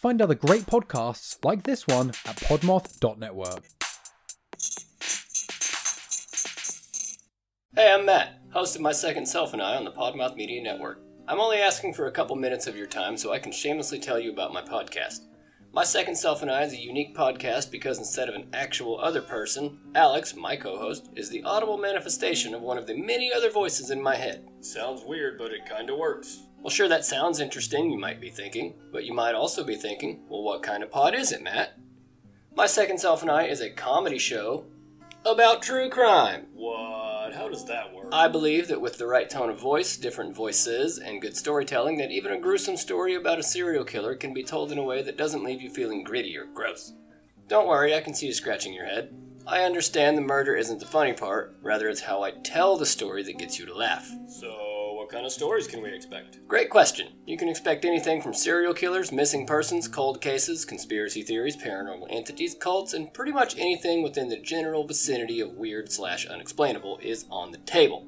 Find other great podcasts like this one at podmoth.network. Hey, I'm Matt, host of My Second Self and I on the PodMoth Media Network. I'm only asking for a couple minutes of your time so I can shamelessly tell you about my podcast. My Second Self and I is a unique podcast because instead of an actual other person, Alex, my co host, is the audible manifestation of one of the many other voices in my head. Sounds weird, but it kinda works. Well, sure, that sounds interesting, you might be thinking, but you might also be thinking, well, what kind of pod is it, Matt? My Second Self and I is a comedy show about true crime. What? How does that work? I believe that with the right tone of voice, different voices, and good storytelling, that even a gruesome story about a serial killer can be told in a way that doesn't leave you feeling gritty or gross. Don't worry, I can see you scratching your head. I understand the murder isn't the funny part, rather, it's how I tell the story that gets you to laugh. So, kind of stories can we expect? Great question. You can expect anything from serial killers, missing persons, cold cases, conspiracy theories, paranormal entities, cults, and pretty much anything within the general vicinity of weird slash unexplainable is on the table.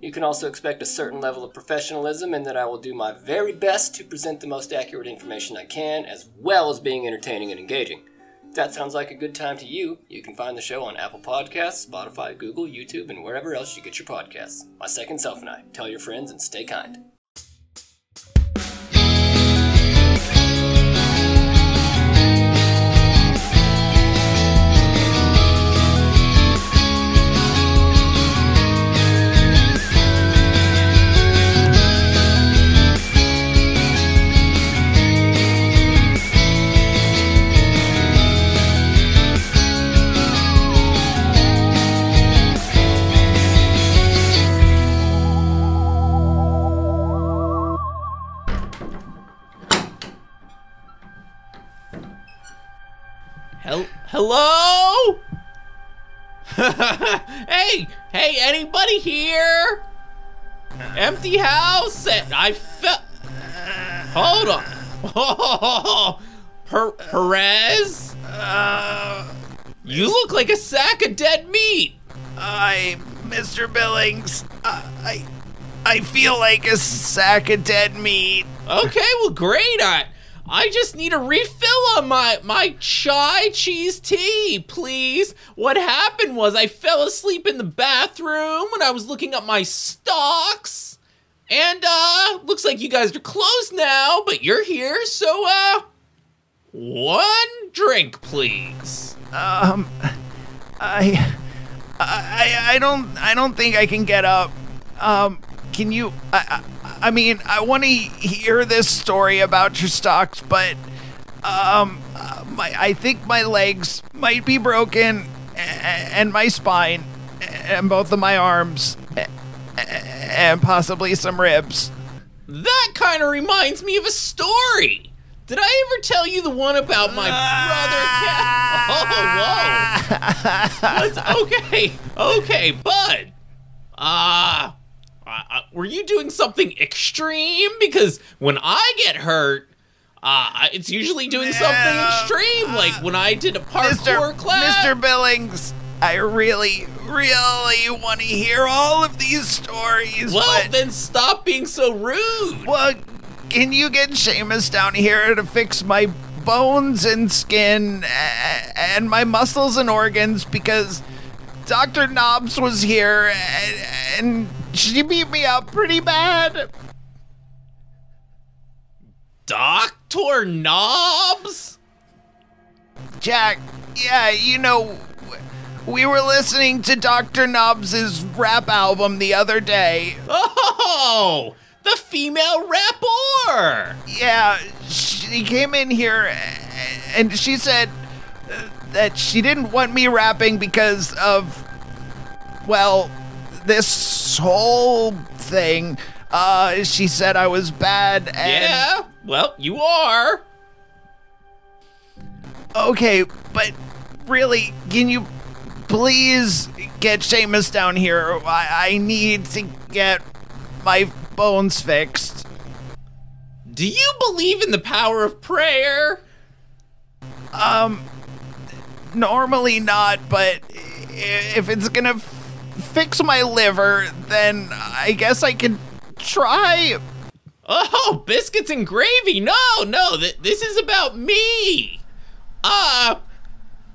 You can also expect a certain level of professionalism in that I will do my very best to present the most accurate information I can, as well as being entertaining and engaging. If that sounds like a good time to you, you can find the show on Apple Podcasts, Spotify, Google, YouTube, and wherever else you get your podcasts. My second self and I. Tell your friends and stay kind. Hel- Hello? hey, hey, anybody here? Empty house. I felt. Hold on. Oh, per- Perez? you look like a sack of dead meat. I, Mr. Billings, uh, I, I feel like a sack of dead meat. Okay, well, great. I, I just need a refill on my my chai cheese tea, please. What happened was I fell asleep in the bathroom when I was looking up my stocks. And uh looks like you guys are closed now, but you're here, so uh one drink, please. Um, I, I, I don't, I don't think I can get up. Um, can you? I, I, I mean, I want to hear this story about your stocks, but um, my, I think my legs might be broken, and my spine, and both of my arms, and possibly some ribs. That kind of reminds me of a story. Did I ever tell you the one about my brother Cat? Oh, whoa. What's, okay, okay, bud. Uh, uh, were you doing something extreme? Because when I get hurt, uh, it's usually doing something extreme, like when I did a parkour Mr. class. Mr. Billings, I really, really want to hear all of these stories. Well, but, then stop being so rude. well, can you get Seamus down here to fix my bones and skin and my muscles and organs because Dr. Knobs was here and, and she beat me up pretty bad. Doctor Knobs. Jack, yeah, you know, we were listening to Dr. Knobs' rap album the other day. Oh, the female rapper. Yeah, she came in here and she said that she didn't want me rapping because of, well, this whole thing. Uh, she said I was bad and. Yeah, well, you are. Okay, but really, can you please get Seamus down here? I, I need to get my bones fixed. Do you believe in the power of prayer? Um, normally not, but if it's gonna fix my liver, then I guess I could try. Oh, biscuits and gravy. No, no, th- this is about me. Uh,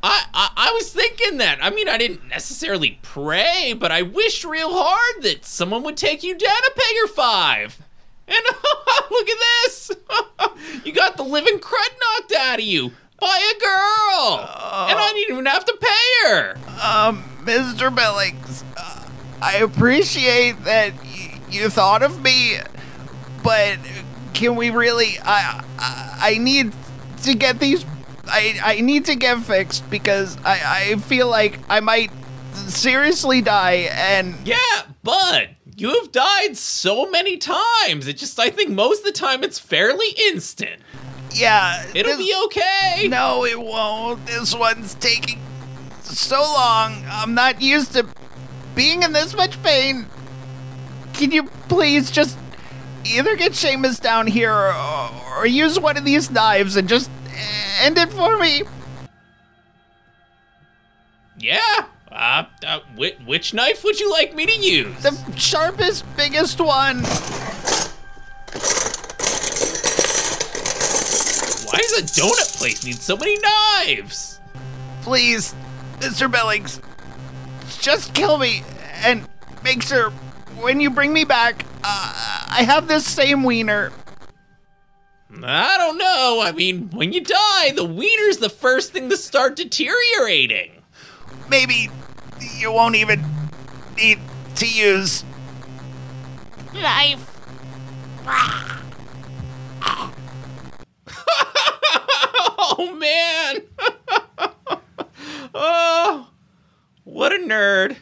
I, I I was thinking that. I mean, I didn't necessarily pray, but I wished real hard that someone would take you down a peg or five. And look at this. you got the living crud knocked out of you by a girl. and I didn't even have to pay her. Um, Mr. Billings, uh, I appreciate that y- you thought of me, but can we really? I I, I need to get these. I I need to get fixed because I I feel like I might seriously die and Yeah, but you have died so many times. It just, I think most of the time it's fairly instant. yeah. It'll this- be okay. No, it won't. This one's taking so long. I'm not used to being in this much pain. Can you please just either get Seamus down here or, or use one of these knives and just end it for me? Yeah. Uh, uh which, which knife would you like me to use? The sharpest, biggest one. Why does a donut place need so many knives? Please, Mr. Billings, just kill me and make sure when you bring me back, uh, I have this same wiener. I don't know. I mean, when you die, the wiener's the first thing to start deteriorating. maybe you won't even need to use Life. oh man. oh, what a nerd.